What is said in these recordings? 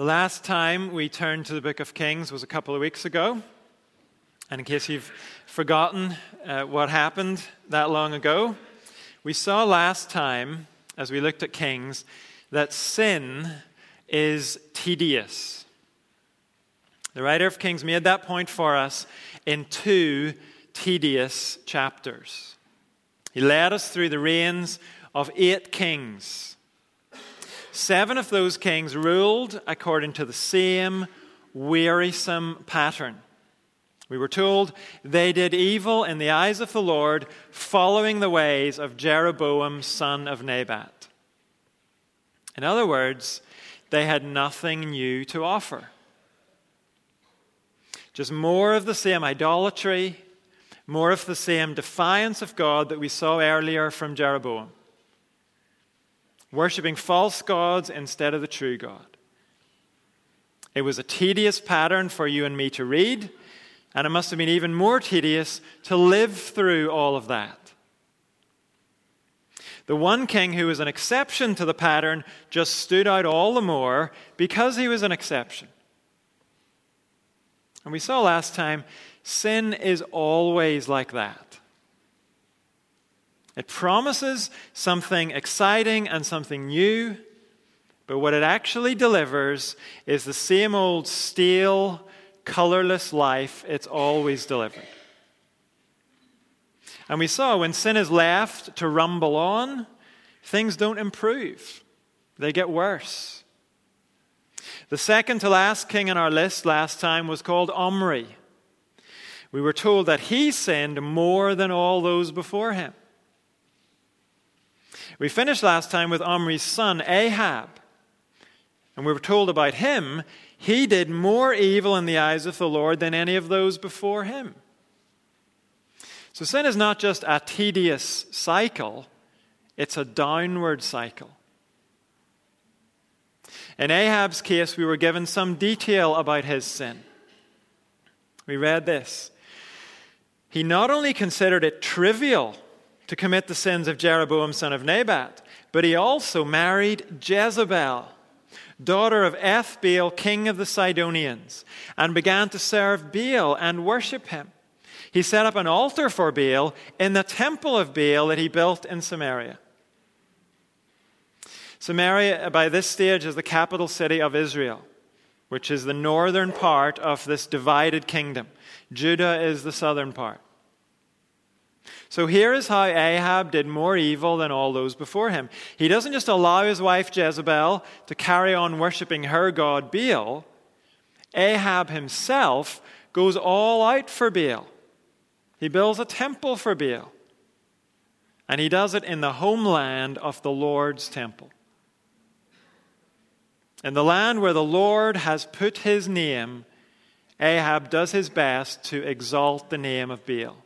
The last time we turned to the book of Kings was a couple of weeks ago. And in case you've forgotten uh, what happened that long ago, we saw last time, as we looked at Kings, that sin is tedious. The writer of Kings made that point for us in two tedious chapters. He led us through the reigns of eight kings. Seven of those kings ruled according to the same wearisome pattern. We were told they did evil in the eyes of the Lord, following the ways of Jeroboam, son of Nebat. In other words, they had nothing new to offer. Just more of the same idolatry, more of the same defiance of God that we saw earlier from Jeroboam. Worshipping false gods instead of the true God. It was a tedious pattern for you and me to read, and it must have been even more tedious to live through all of that. The one king who was an exception to the pattern just stood out all the more because he was an exception. And we saw last time sin is always like that. It promises something exciting and something new, but what it actually delivers is the same old stale, colorless life it's always delivered. And we saw when sin is left to rumble on, things don't improve, they get worse. The second to last king on our list last time was called Omri. We were told that he sinned more than all those before him. We finished last time with Omri's son, Ahab. And we were told about him, he did more evil in the eyes of the Lord than any of those before him. So sin is not just a tedious cycle, it's a downward cycle. In Ahab's case, we were given some detail about his sin. We read this. He not only considered it trivial to commit the sins of Jeroboam, son of Nebat, but he also married Jezebel, daughter of Ethbaal, king of the Sidonians, and began to serve Baal and worship him. He set up an altar for Baal in the temple of Baal that he built in Samaria. Samaria, by this stage, is the capital city of Israel, which is the northern part of this divided kingdom. Judah is the southern part. So here is how Ahab did more evil than all those before him. He doesn't just allow his wife Jezebel to carry on worshiping her god Baal, Ahab himself goes all out for Baal. He builds a temple for Baal. And he does it in the homeland of the Lord's temple. In the land where the Lord has put his name, Ahab does his best to exalt the name of Baal.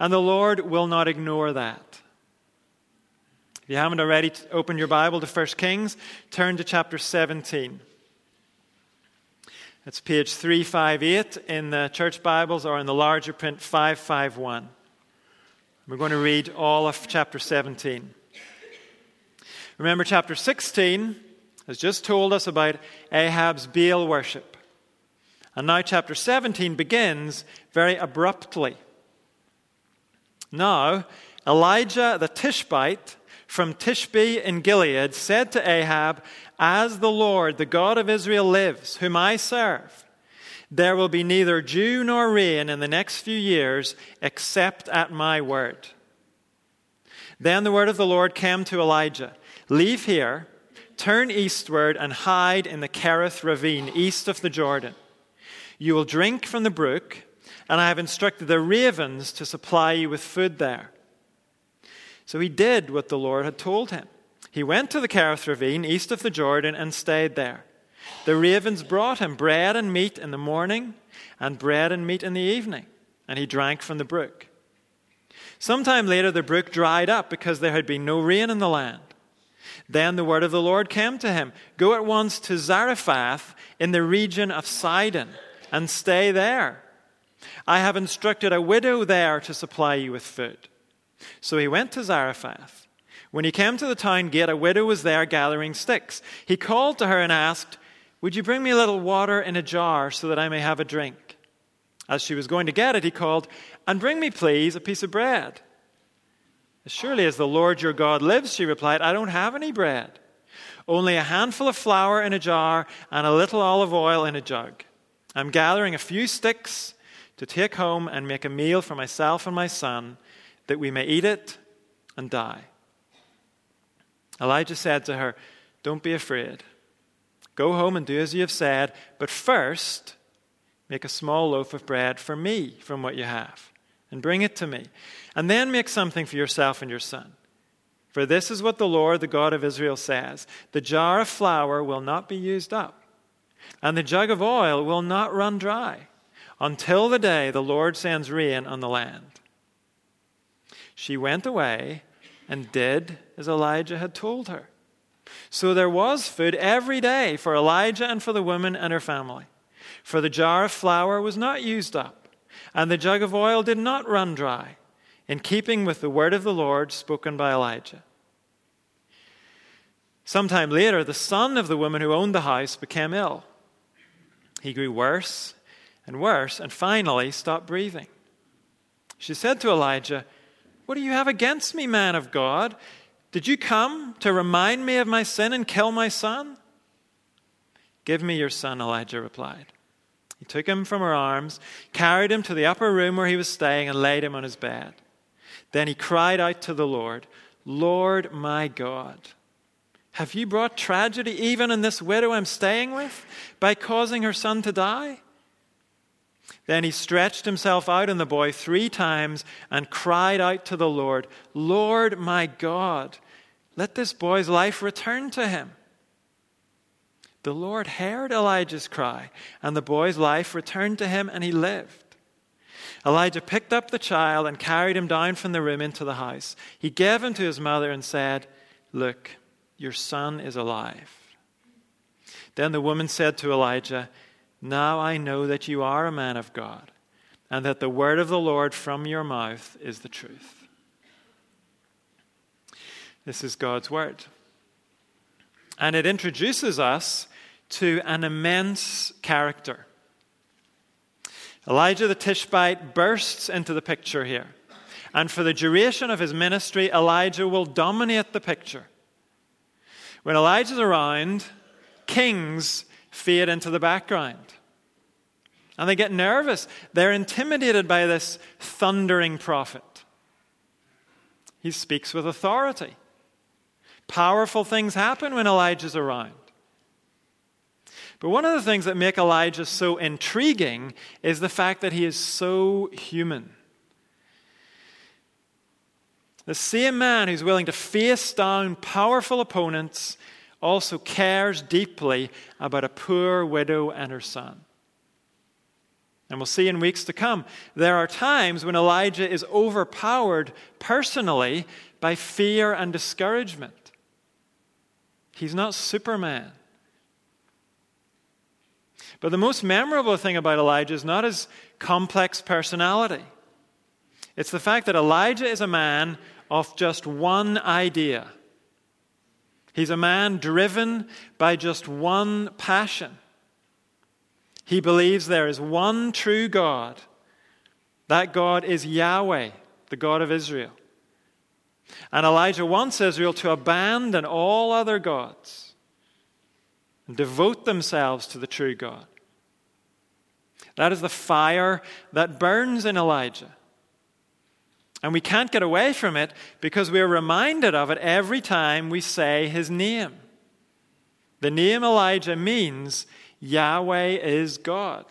And the Lord will not ignore that. If you haven't already opened your Bible to 1 Kings, turn to chapter 17. It's page 358 in the church Bibles or in the larger print 551. We're going to read all of chapter 17. Remember, chapter 16 has just told us about Ahab's Baal worship. And now, chapter 17 begins very abruptly. Now, Elijah the Tishbite from Tishbe in Gilead said to Ahab, As the Lord, the God of Israel, lives, whom I serve, there will be neither dew nor rain in the next few years except at my word. Then the word of the Lord came to Elijah Leave here Turn eastward and hide in the Kerith ravine east of the Jordan. You will drink from the brook, and I have instructed the ravens to supply you with food there. So he did what the Lord had told him. He went to the Kerith ravine east of the Jordan and stayed there. The ravens brought him bread and meat in the morning, and bread and meat in the evening, and he drank from the brook. Sometime later, the brook dried up because there had been no rain in the land. Then the word of the Lord came to him Go at once to Zarephath in the region of Sidon and stay there. I have instructed a widow there to supply you with food. So he went to Zarephath. When he came to the town gate, a widow was there gathering sticks. He called to her and asked, Would you bring me a little water in a jar so that I may have a drink? As she was going to get it, he called, And bring me, please, a piece of bread. As surely as the Lord your God lives, she replied, I don't have any bread. Only a handful of flour in a jar and a little olive oil in a jug. I'm gathering a few sticks to take home and make a meal for myself and my son, that we may eat it and die. Elijah said to her, Don't be afraid. Go home and do as you have said, but first make a small loaf of bread for me from what you have, and bring it to me. And then make something for yourself and your son. For this is what the Lord, the God of Israel, says The jar of flour will not be used up, and the jug of oil will not run dry until the day the Lord sends rain on the land. She went away and did as Elijah had told her. So there was food every day for Elijah and for the woman and her family. For the jar of flour was not used up, and the jug of oil did not run dry, in keeping with the word of the Lord spoken by Elijah. Sometime later, the son of the woman who owned the house became ill. He grew worse and worse, and finally stopped breathing. She said to Elijah, what do you have against me, man of God? Did you come to remind me of my sin and kill my son? Give me your son, Elijah replied. He took him from her arms, carried him to the upper room where he was staying, and laid him on his bed. Then he cried out to the Lord, Lord my God, have you brought tragedy even in this widow I'm staying with by causing her son to die? Then he stretched himself out on the boy three times and cried out to the Lord, Lord my God, let this boy's life return to him. The Lord heard Elijah's cry, and the boy's life returned to him, and he lived. Elijah picked up the child and carried him down from the room into the house. He gave him to his mother and said, Look, your son is alive. Then the woman said to Elijah, now I know that you are a man of God, and that the word of the Lord from your mouth is the truth. This is God's word. And it introduces us to an immense character. Elijah the Tishbite bursts into the picture here. And for the duration of his ministry, Elijah will dominate the picture. When Elijah's around, kings fade into the background. And they get nervous. They're intimidated by this thundering prophet. He speaks with authority. Powerful things happen when Elijah's around. But one of the things that make Elijah so intriguing is the fact that he is so human. The same man who's willing to face down powerful opponents also cares deeply about a poor widow and her son. And we'll see in weeks to come, there are times when Elijah is overpowered personally by fear and discouragement. He's not Superman. But the most memorable thing about Elijah is not his complex personality. It's the fact that Elijah is a man of just one idea. He's a man driven by just one passion. He believes there is one true God. That God is Yahweh, the God of Israel. And Elijah wants Israel to abandon all other gods and devote themselves to the true God. That is the fire that burns in Elijah. And we can't get away from it because we're reminded of it every time we say his name. The name Elijah means Yahweh is God.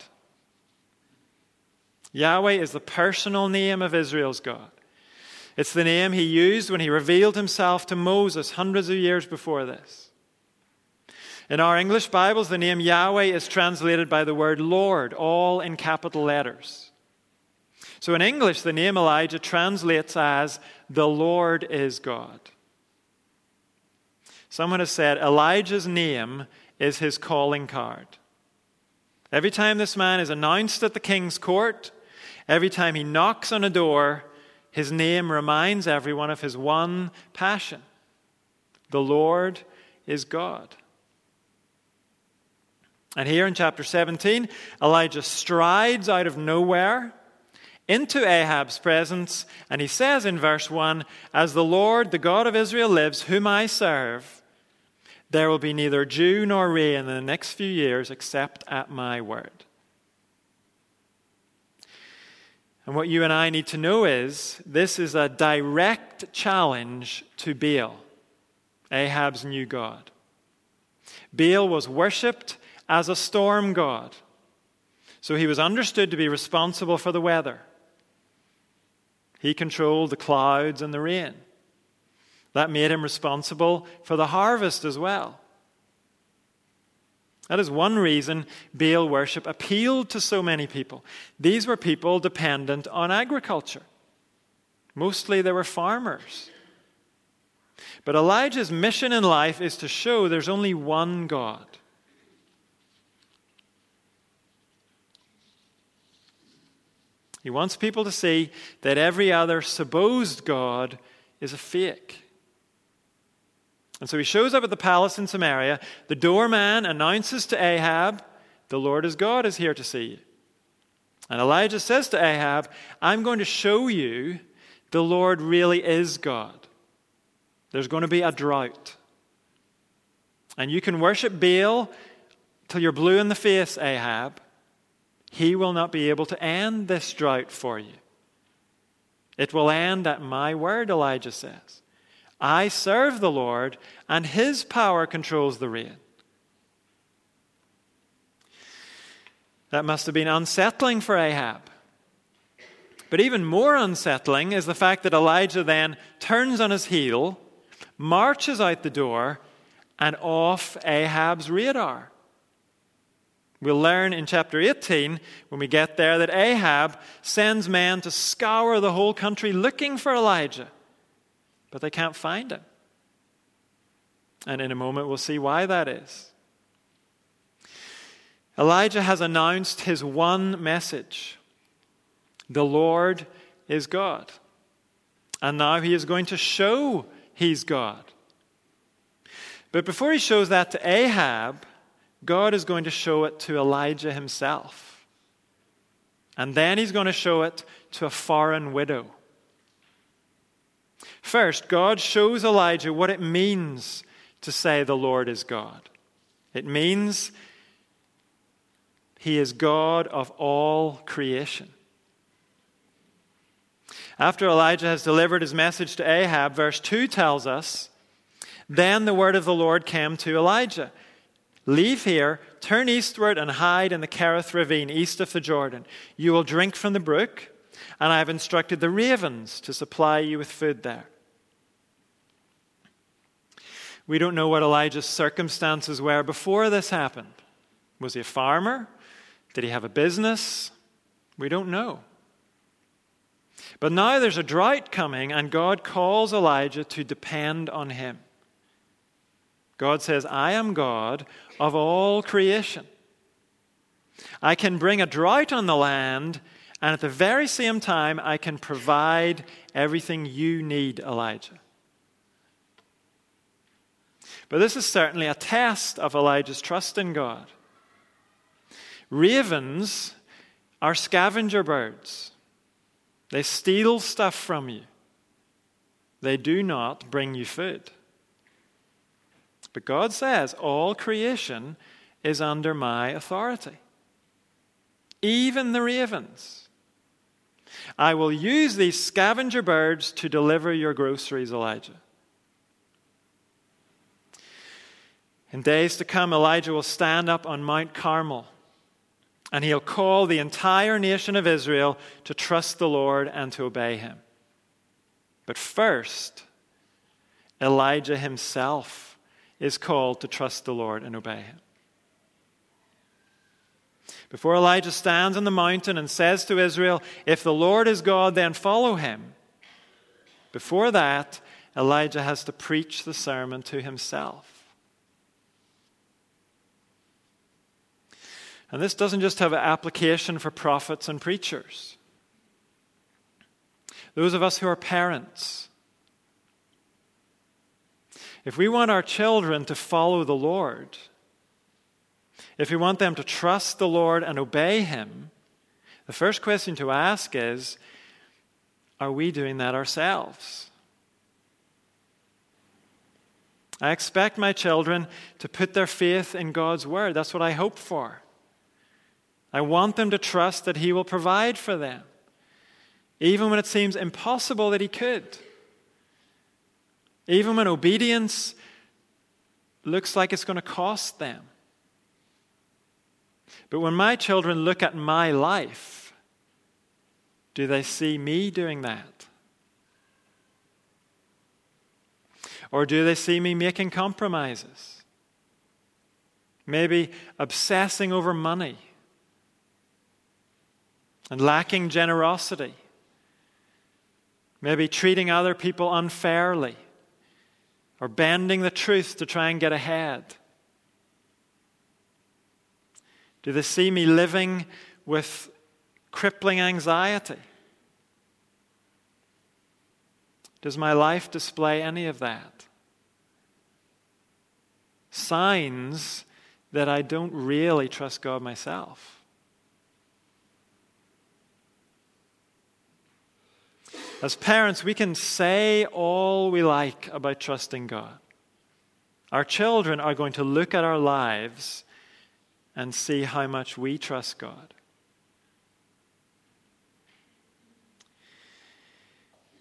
Yahweh is the personal name of Israel's God. It's the name he used when he revealed himself to Moses hundreds of years before this. In our English Bibles, the name Yahweh is translated by the word Lord, all in capital letters. So in English, the name Elijah translates as the Lord is God. Someone has said Elijah's name is his calling card. Every time this man is announced at the king's court, every time he knocks on a door, his name reminds everyone of his one passion The Lord is God. And here in chapter 17, Elijah strides out of nowhere into Ahab's presence, and he says in verse 1 As the Lord, the God of Israel, lives, whom I serve, there will be neither dew nor rain in the next few years except at my word. And what you and I need to know is this is a direct challenge to Baal, Ahab's new god. Baal was worshipped as a storm god, so he was understood to be responsible for the weather. He controlled the clouds and the rain. That made him responsible for the harvest as well. That is one reason Baal worship appealed to so many people. These were people dependent on agriculture. Mostly they were farmers. But Elijah's mission in life is to show there's only one God. He wants people to see that every other supposed God is a fake. And so he shows up at the palace in Samaria. The doorman announces to Ahab, The Lord is God is here to see you. And Elijah says to Ahab, I'm going to show you the Lord really is God. There's going to be a drought. And you can worship Baal till you're blue in the face, Ahab. He will not be able to end this drought for you. It will end at my word, Elijah says. I serve the Lord, and his power controls the rain. That must have been unsettling for Ahab. But even more unsettling is the fact that Elijah then turns on his heel, marches out the door, and off Ahab's radar. We'll learn in chapter 18, when we get there, that Ahab sends men to scour the whole country looking for Elijah, but they can't find him. And in a moment, we'll see why that is. Elijah has announced his one message the Lord is God. And now he is going to show he's God. But before he shows that to Ahab, God is going to show it to Elijah himself. And then he's going to show it to a foreign widow. First, God shows Elijah what it means to say the Lord is God. It means he is God of all creation. After Elijah has delivered his message to Ahab, verse 2 tells us Then the word of the Lord came to Elijah Leave here, turn eastward, and hide in the Kerith ravine east of the Jordan. You will drink from the brook, and I have instructed the ravens to supply you with food there. We don't know what Elijah's circumstances were before this happened. Was he a farmer? Did he have a business? We don't know. But now there's a drought coming, and God calls Elijah to depend on him. God says, I am God of all creation. I can bring a drought on the land, and at the very same time, I can provide everything you need, Elijah. But this is certainly a test of Elijah's trust in God. Ravens are scavenger birds, they steal stuff from you, they do not bring you food. But God says all creation is under my authority, even the ravens. I will use these scavenger birds to deliver your groceries, Elijah. In days to come, Elijah will stand up on Mount Carmel and he'll call the entire nation of Israel to trust the Lord and to obey him. But first, Elijah himself is called to trust the Lord and obey him. Before Elijah stands on the mountain and says to Israel, If the Lord is God, then follow him. Before that, Elijah has to preach the sermon to himself. And this doesn't just have an application for prophets and preachers. Those of us who are parents, If we want our children to follow the Lord, if we want them to trust the Lord and obey Him, the first question to ask is Are we doing that ourselves? I expect my children to put their faith in God's Word. That's what I hope for. I want them to trust that He will provide for them, even when it seems impossible that He could. Even when obedience looks like it's going to cost them. But when my children look at my life, do they see me doing that? Or do they see me making compromises? Maybe obsessing over money and lacking generosity. Maybe treating other people unfairly or bending the truth to try and get ahead. Do they see me living with crippling anxiety? Does my life display any of that? Signs that I don't really trust God myself. As parents, we can say all we like about trusting God. Our children are going to look at our lives and see how much we trust God.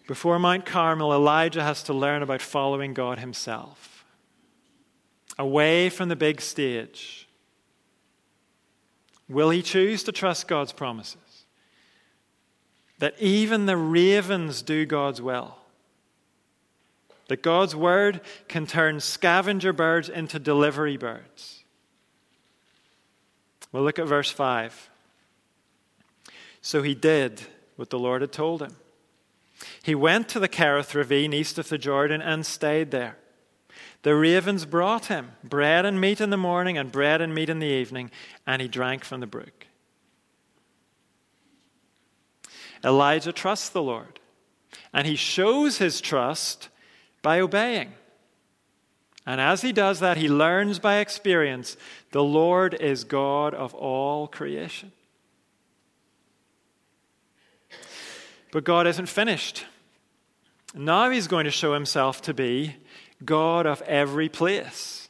Before Mount Carmel, Elijah has to learn about following God himself, away from the big stage. Will he choose to trust God's promises? That even the ravens do God's will. That God's word can turn scavenger birds into delivery birds. Well, look at verse 5. So he did what the Lord had told him. He went to the Kerith ravine east of the Jordan and stayed there. The ravens brought him bread and meat in the morning and bread and meat in the evening, and he drank from the brook. Elijah trusts the Lord, and he shows his trust by obeying. And as he does that, he learns by experience the Lord is God of all creation. But God isn't finished. Now he's going to show himself to be God of every place.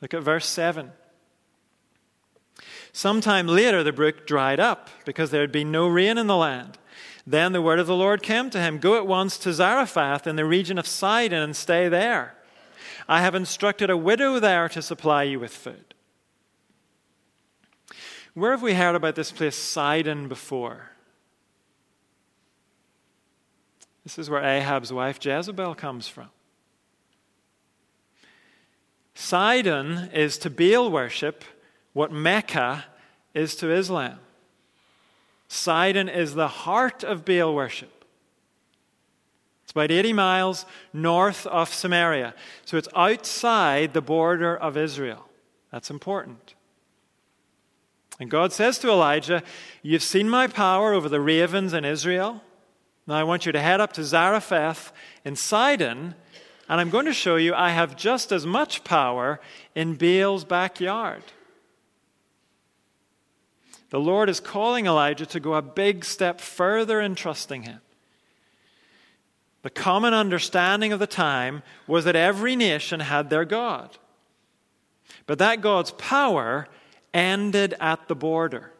Look at verse 7. Sometime later, the brook dried up because there had been no rain in the land. Then the word of the Lord came to him Go at once to Zarephath in the region of Sidon and stay there. I have instructed a widow there to supply you with food. Where have we heard about this place, Sidon, before? This is where Ahab's wife Jezebel comes from. Sidon is to Baal worship what Mecca is to Islam. Sidon is the heart of Baal worship It's about 80 miles north of Samaria. So it's outside the border of Israel. That's important. And God says to Elijah, You've seen my power over the ravens in Israel. Now I want you to head up to Zarephath in Sidon, and I'm going to show you I have just as much power in Baal's backyard. The Lord is calling Elijah to go a big step further in trusting him. The common understanding of the time was that every nation had their God. But that God's power ended at the border.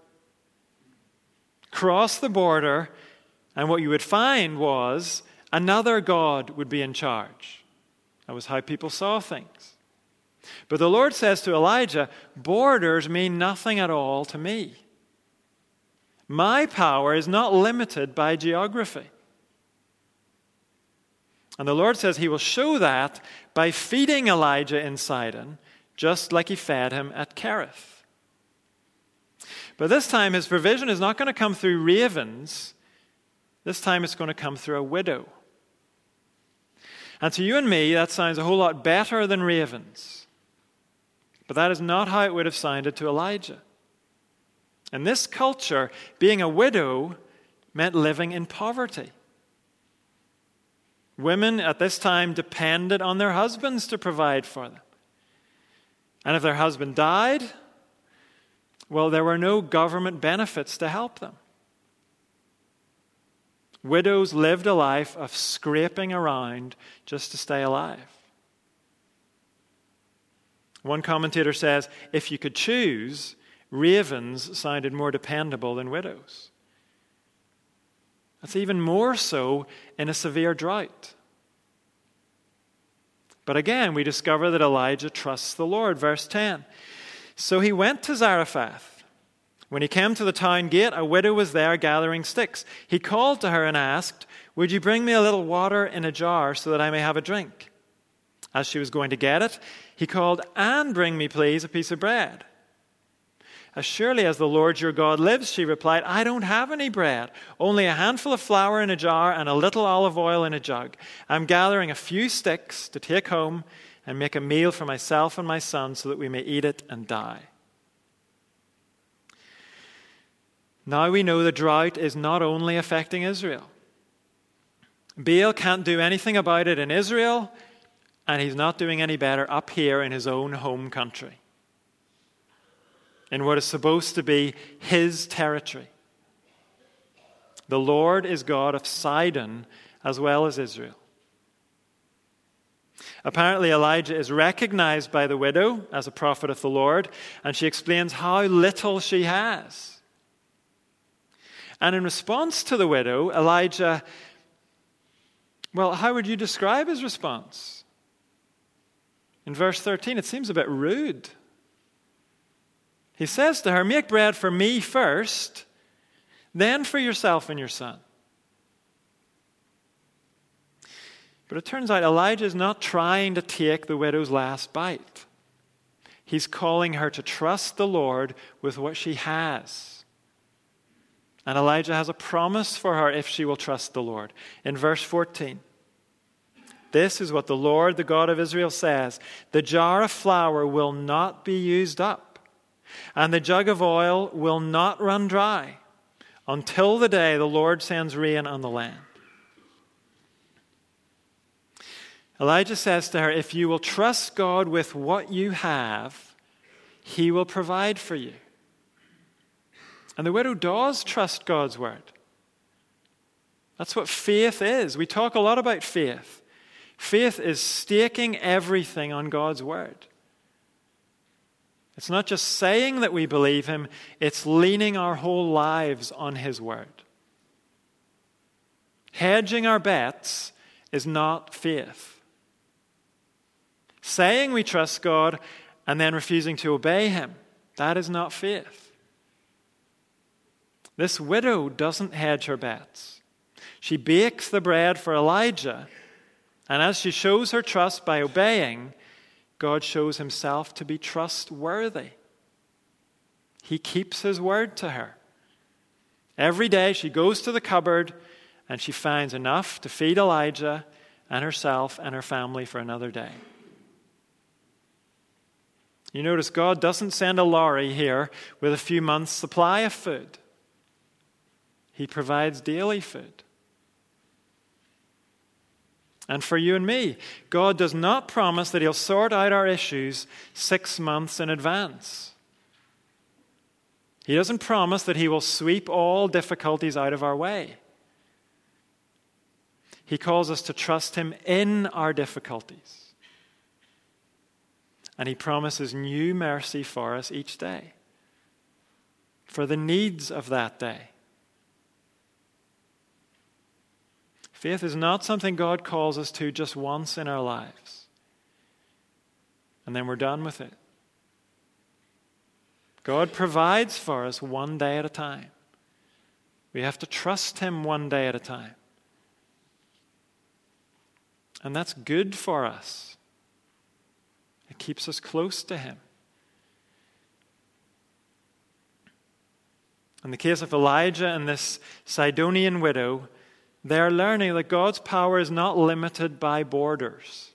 Cross the border, and what you would find was another God would be in charge. That was how people saw things. But the Lord says to Elijah, Borders mean nothing at all to me. My power is not limited by geography. And the Lord says he will show that by feeding Elijah in Sidon, just like he fed him at Kerith. But this time, his provision is not going to come through ravens. This time, it's going to come through a widow. And to you and me, that sounds a whole lot better than ravens. But that is not how it would have sounded to Elijah. In this culture, being a widow meant living in poverty. Women at this time depended on their husbands to provide for them. And if their husband died, well, there were no government benefits to help them. Widows lived a life of scraping around just to stay alive. One commentator says if you could choose, ravens sounded more dependable than widows. That's even more so in a severe drought. But again, we discover that Elijah trusts the Lord. Verse 10. So he went to Zarephath. When he came to the town gate, a widow was there gathering sticks. He called to her and asked, Would you bring me a little water in a jar so that I may have a drink? As she was going to get it, he called, And bring me, please, a piece of bread. As surely as the Lord your God lives, she replied, I don't have any bread, only a handful of flour in a jar and a little olive oil in a jug. I'm gathering a few sticks to take home and make a meal for myself and my son so that we may eat it and die. Now we know the drought is not only affecting Israel. Baal can't do anything about it in Israel, and he's not doing any better up here in his own home country in what is supposed to be his territory. The Lord is God of Sidon as well as Israel. Apparently, Elijah is recognized by the widow as a prophet of the Lord, and she explains how little she has. And in response to the widow, Elijah, well, how would you describe his response? In verse 13, it seems a bit rude. He says to her, Make bread for me first, then for yourself and your son. But it turns out Elijah is not trying to take the widow's last bite. He's calling her to trust the Lord with what she has. And Elijah has a promise for her if she will trust the Lord. In verse 14, this is what the Lord, the God of Israel, says The jar of flour will not be used up and the jug of oil will not run dry until the day the Lord sends rain on the land. Elijah says to her, If you will trust God with what you have, he will provide for you. And the widow does trust God's word. That's what faith is. We talk a lot about faith. Faith is staking everything on God's word. It's not just saying that we believe him, it's leaning our whole lives on his word. Hedging our bets is not faith. Saying we trust God and then refusing to obey him, that is not faith. This widow doesn't hedge her bets. She bakes the bread for Elijah, and as she shows her trust by obeying, God shows himself to be trustworthy. He keeps his word to her. Every day she goes to the cupboard and she finds enough to feed Elijah and herself and her family for another day. You notice God doesn't send a lorry here with a few months' supply of food, He provides daily food. And for you and me, God does not promise that He'll sort out our issues six months in advance. He doesn't promise that He will sweep all difficulties out of our way. He calls us to trust Him in our difficulties. And He promises new mercy for us each day, for the needs of that day. Faith is not something God calls us to just once in our lives, and then we're done with it. God provides for us one day at a time. We have to trust Him one day at a time. And that's good for us. It keeps us close to Him. In the case of Elijah and this Sidonian widow, they're learning that God's power is not limited by borders.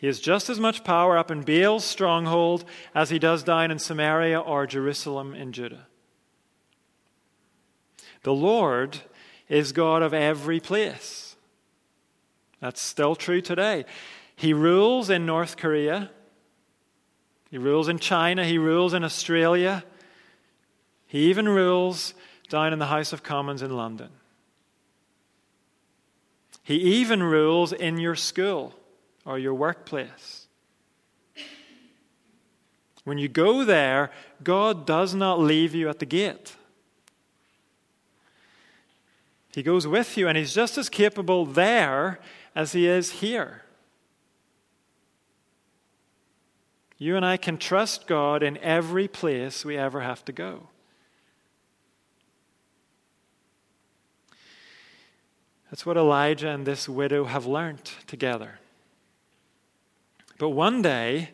He has just as much power up in Baal's stronghold as he does down in Samaria or Jerusalem in Judah. The Lord is God of every place. That's still true today. He rules in North Korea, he rules in China, he rules in Australia, he even rules down in the House of Commons in London. He even rules in your school or your workplace. When you go there, God does not leave you at the gate. He goes with you, and He's just as capable there as He is here. You and I can trust God in every place we ever have to go. That's what Elijah and this widow have learnt together. But one day,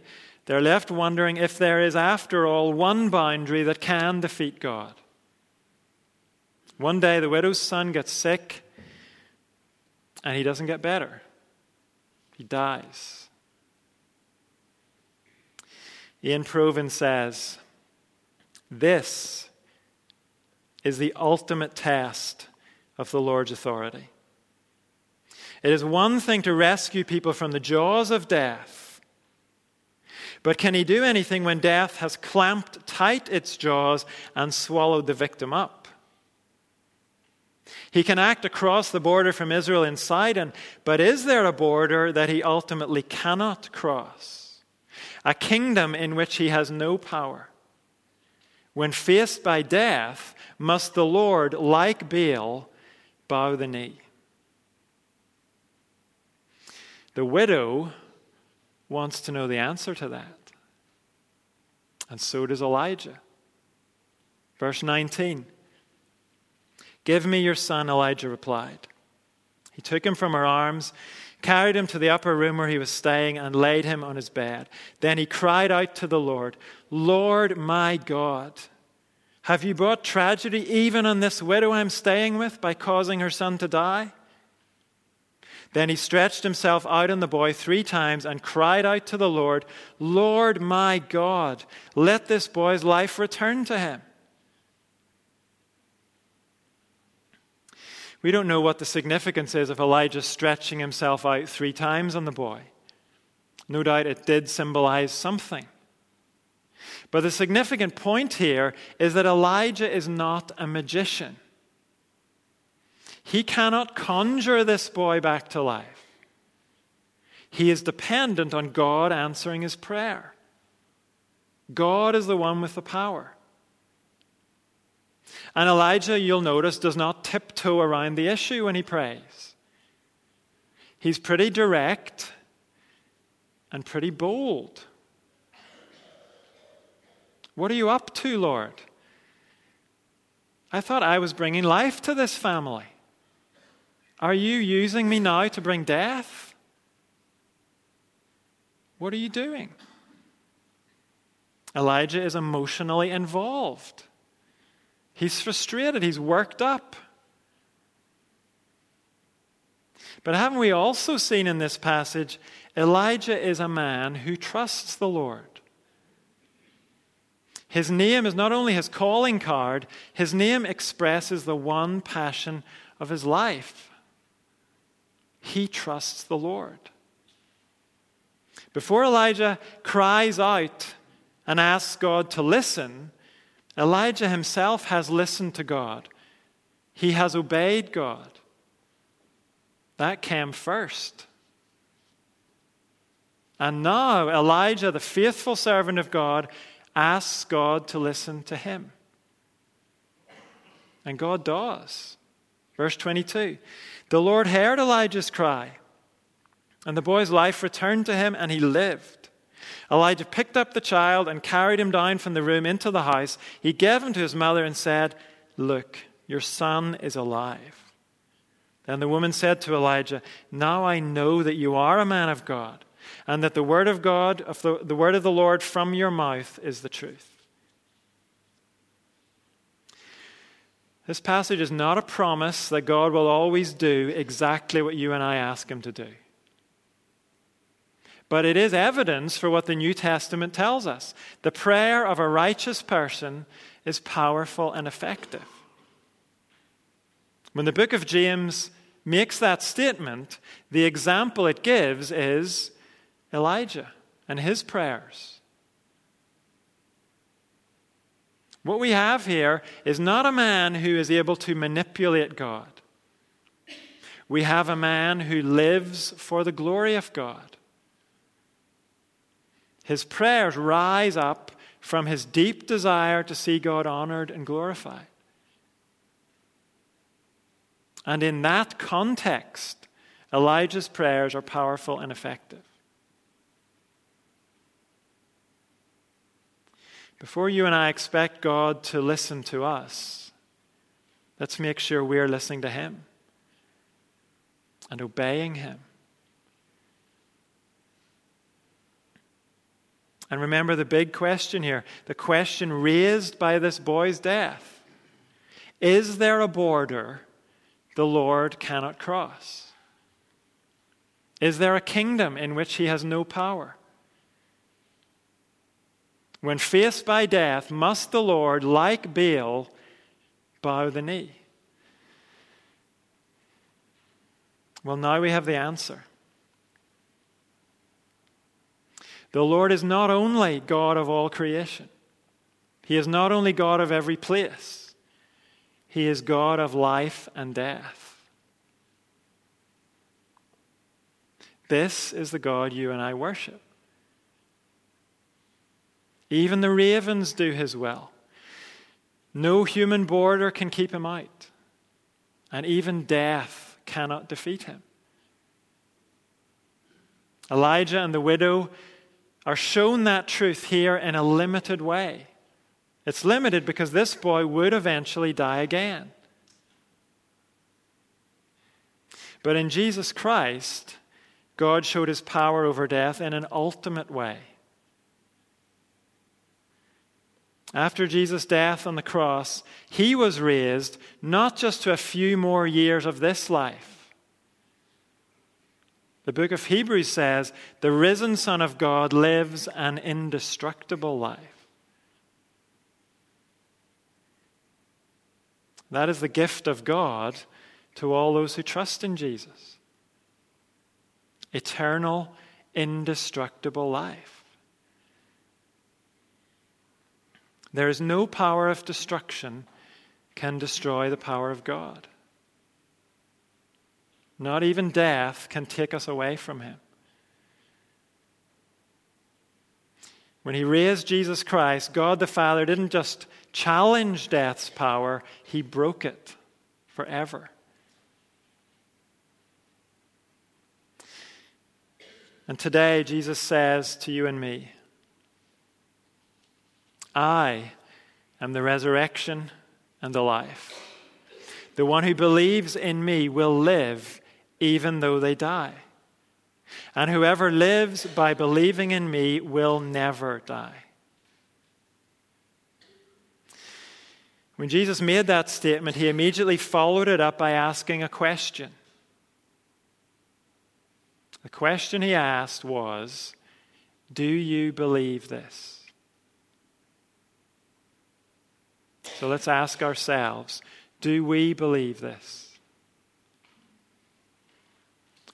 they're left wondering if there is, after all, one boundary that can defeat God. One day, the widow's son gets sick, and he doesn't get better. He dies. Iain Provan says, This is the ultimate test of the Lord's authority. It is one thing to rescue people from the jaws of death. But can he do anything when death has clamped tight its jaws and swallowed the victim up? He can act across the border from Israel in Sidon, but is there a border that he ultimately cannot cross? A kingdom in which he has no power. When faced by death, must the Lord, like Baal, bow the knee? The widow wants to know the answer to that. And so does Elijah. Verse 19 Give me your son, Elijah replied. He took him from her arms, carried him to the upper room where he was staying, and laid him on his bed. Then he cried out to the Lord, Lord my God, have you brought tragedy even on this widow I'm staying with by causing her son to die? Then he stretched himself out on the boy three times and cried out to the Lord, Lord my God, let this boy's life return to him. We don't know what the significance is of Elijah stretching himself out three times on the boy. No doubt it did symbolize something. But the significant point here is that Elijah is not a magician. He cannot conjure this boy back to life. He is dependent on God answering his prayer. God is the one with the power. And Elijah, you'll notice, does not tiptoe around the issue when he prays. He's pretty direct and pretty bold. What are you up to, Lord? I thought I was bringing life to this family. Are you using me now to bring death? What are you doing? Elijah is emotionally involved. He's frustrated, he's worked up. But haven't we also seen in this passage, Elijah is a man who trusts the Lord? His name is not only his calling card, his name expresses the one passion of his life. He trusts the Lord. Before Elijah cries out and asks God to listen, Elijah himself has listened to God. He has obeyed God. That came first. And now Elijah, the faithful servant of God, asks God to listen to him. And God does. Verse 22 The Lord heard Elijah's cry, and the boy's life returned to him, and he lived. Elijah picked up the child and carried him down from the room into the house. He gave him to his mother and said, Look, your son is alive. Then the woman said to Elijah, Now I know that you are a man of God, and that the word of God, of the, the word of the Lord from your mouth is the truth. This passage is not a promise that God will always do exactly what you and I ask him to do. But it is evidence for what the New Testament tells us. The prayer of a righteous person is powerful and effective. When the book of James makes that statement, the example it gives is Elijah and his prayers. What we have here is not a man who is able to manipulate God. We have a man who lives for the glory of God. His prayers rise up from his deep desire to see God honored and glorified. And in that context, Elijah's prayers are powerful and effective. Before you and I expect God to listen to us, let's make sure we're listening to Him and obeying Him. And remember the big question here the question raised by this boy's death Is there a border the Lord cannot cross? Is there a kingdom in which he has no power? When faced by death, must the Lord, like Baal, bow the knee? Well, now we have the answer. The Lord is not only God of all creation, He is not only God of every place, He is God of life and death. This is the God you and I worship. Even the ravens do his will. No human border can keep him out, and even death cannot defeat him. Elijah and the widow are shown that truth here in a limited way. It's limited because this boy would eventually die again. But in Jesus Christ, God showed his power over death in an ultimate way. After Jesus' death on the cross, he was raised not just to a few more years of this life. The book of Hebrews says the risen Son of God lives an indestructible life. That is the gift of God to all those who trust in Jesus. Eternal, indestructible life. There is no power of destruction can destroy the power of God. Not even death can take us away from him. When he raised Jesus Christ, God the Father didn't just challenge death's power, he broke it forever. And today, Jesus says to you and me, I am the resurrection and the life. The one who believes in me will live even though they die. And whoever lives by believing in me will never die. When Jesus made that statement, he immediately followed it up by asking a question. The question he asked was Do you believe this? So let's ask ourselves do we believe this?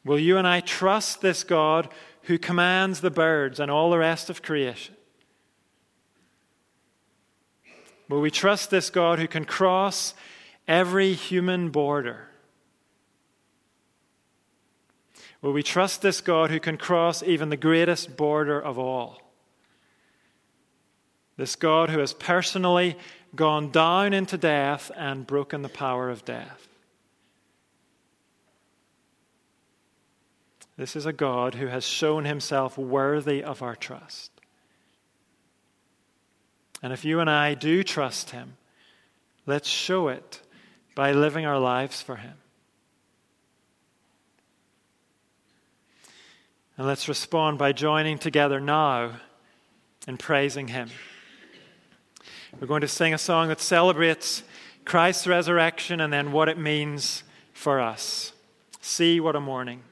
Will you and I trust this God who commands the birds and all the rest of creation? Will we trust this God who can cross every human border? Will we trust this God who can cross even the greatest border of all? This God who has personally gone down into death and broken the power of death. This is a God who has shown himself worthy of our trust. And if you and I do trust him, let's show it by living our lives for him. And let's respond by joining together now in praising him. We're going to sing a song that celebrates Christ's resurrection and then what it means for us. See what a morning.